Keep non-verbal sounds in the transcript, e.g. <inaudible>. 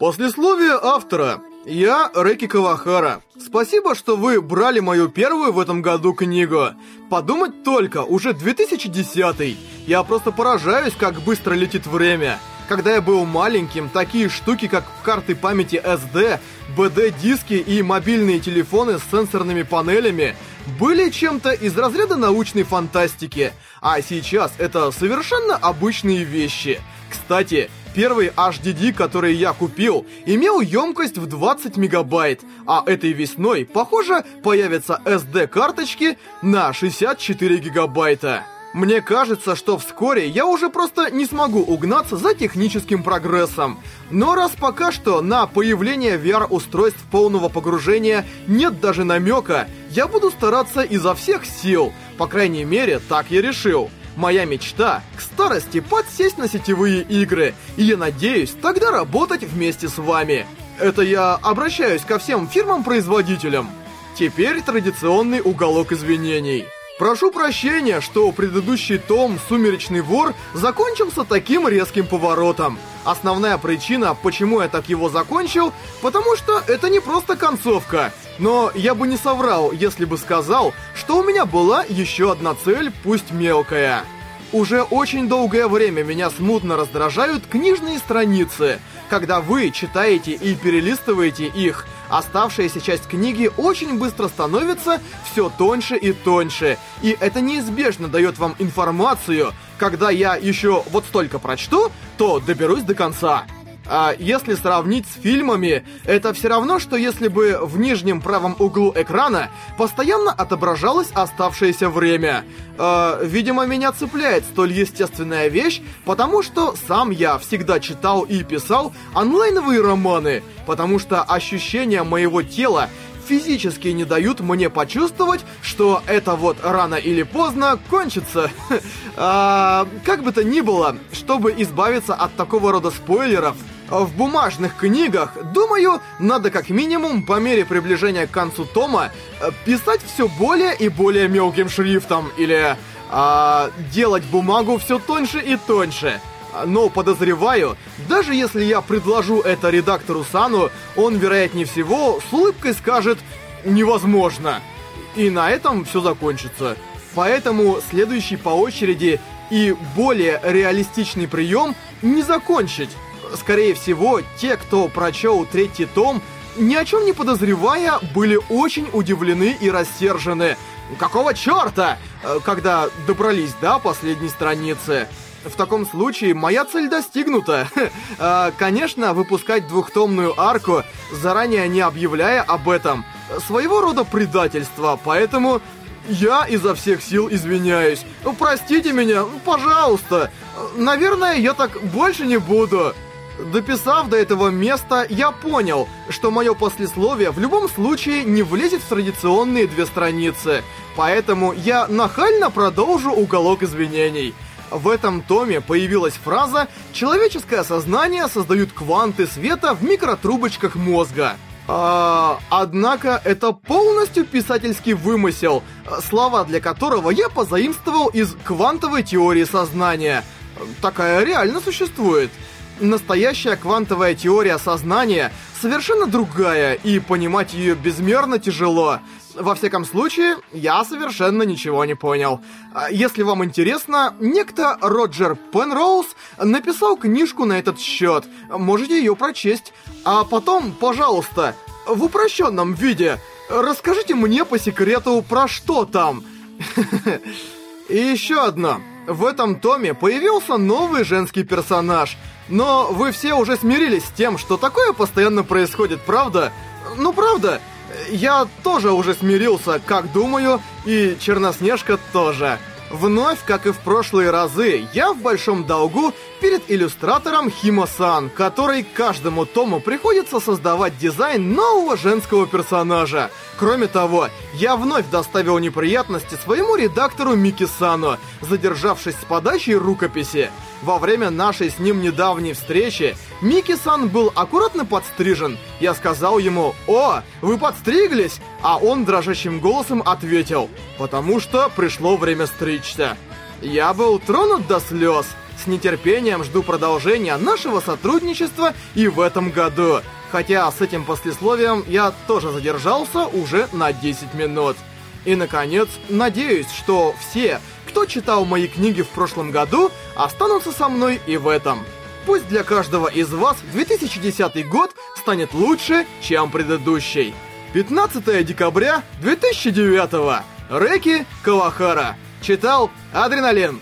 Послесловие автора. Я Рэки Кавахара. Спасибо, что вы брали мою первую в этом году книгу. Подумать только, уже 2010 Я просто поражаюсь, как быстро летит время. Когда я был маленьким, такие штуки, как карты памяти SD, BD-диски и мобильные телефоны с сенсорными панелями были чем-то из разряда научной фантастики. А сейчас это совершенно обычные вещи. Кстати, Первый HDD, который я купил, имел емкость в 20 мегабайт, а этой весной, похоже, появятся SD-карточки на 64 гигабайта. Мне кажется, что вскоре я уже просто не смогу угнаться за техническим прогрессом. Но раз пока что на появление VR-устройств полного погружения нет даже намека, я буду стараться изо всех сил. По крайней мере, так я решил. Моя мечта — к старости подсесть на сетевые игры, и я надеюсь тогда работать вместе с вами. Это я обращаюсь ко всем фирмам-производителям. Теперь традиционный уголок извинений. Прошу прощения, что предыдущий том «Сумеречный вор» закончился таким резким поворотом. Основная причина, почему я так его закончил, потому что это не просто концовка. Но я бы не соврал, если бы сказал, что у меня была еще одна цель, пусть мелкая. Уже очень долгое время меня смутно раздражают книжные страницы. Когда вы читаете и перелистываете их, оставшаяся часть книги очень быстро становится все тоньше и тоньше. И это неизбежно дает вам информацию. Когда я еще вот столько прочту, то доберусь до конца. А если сравнить с фильмами, это все равно, что если бы в нижнем правом углу экрана постоянно отображалось оставшееся время. А, видимо, меня цепляет столь естественная вещь, потому что сам я всегда читал и писал онлайновые романы, потому что ощущения моего тела физически не дают мне почувствовать, что это вот рано или поздно кончится. <laughs> а, как бы то ни было, чтобы избавиться от такого рода спойлеров, в бумажных книгах, думаю, надо как минимум по мере приближения к концу тома э, писать все более и более мелким шрифтом или а, делать бумагу все тоньше и тоньше. Но подозреваю, даже если я предложу это редактору Сану, он, вероятнее всего, с улыбкой скажет «невозможно». И на этом все закончится. Поэтому следующий по очереди и более реалистичный прием не закончить скорее всего, те, кто прочел третий том, ни о чем не подозревая, были очень удивлены и рассержены. Какого черта? Э, когда добрались до последней страницы. В таком случае моя цель достигнута. <laughs> Э, конечно, выпускать двухтомную арку, заранее не объявляя об этом, своего рода предательство, поэтому я изо всех сил извиняюсь. Простите меня, пожалуйста. Наверное, я так больше не буду. Дописав до этого места, я понял, что мое послесловие в любом случае не влезет в традиционные две страницы, поэтому я нахально продолжу уголок извинений. В этом томе появилась фраза «Человеческое сознание создают кванты света в микротрубочках мозга». А, однако это полностью писательский вымысел, слова для которого я позаимствовал из квантовой теории сознания. Такая реально существует. Настоящая квантовая теория сознания совершенно другая, и понимать ее безмерно тяжело. Во всяком случае, я совершенно ничего не понял. А если вам интересно, некто Роджер Пенроуз написал книжку на этот счет. Можете ее прочесть. А потом, пожалуйста, в упрощенном виде, расскажите мне по секрету, про что там. <laughs> И еще одно. В этом томе появился новый женский персонаж — но вы все уже смирились с тем, что такое постоянно происходит, правда? Ну, правда? Я тоже уже смирился, как думаю, и Черноснежка тоже. Вновь, как и в прошлые разы, я в большом долгу перед иллюстратором Химо-сан, который каждому тому приходится создавать дизайн нового женского персонажа. Кроме того, я вновь доставил неприятности своему редактору Мики-сану, задержавшись с подачей рукописи. Во время нашей с ним недавней встречи Мики-сан был аккуратно подстрижен. Я сказал ему «О, вы подстриглись?» А он дрожащим голосом ответил «Потому что пришло время стричься». Я был тронут до слез. С нетерпением жду продолжения нашего сотрудничества и в этом году. Хотя с этим послесловием я тоже задержался уже на 10 минут. И, наконец, надеюсь, что все, кто читал мои книги в прошлом году, останутся со мной и в этом. Пусть для каждого из вас 2010 год станет лучше, чем предыдущий. 15 декабря 2009. Рэки Кавахара. Читал Адреналин.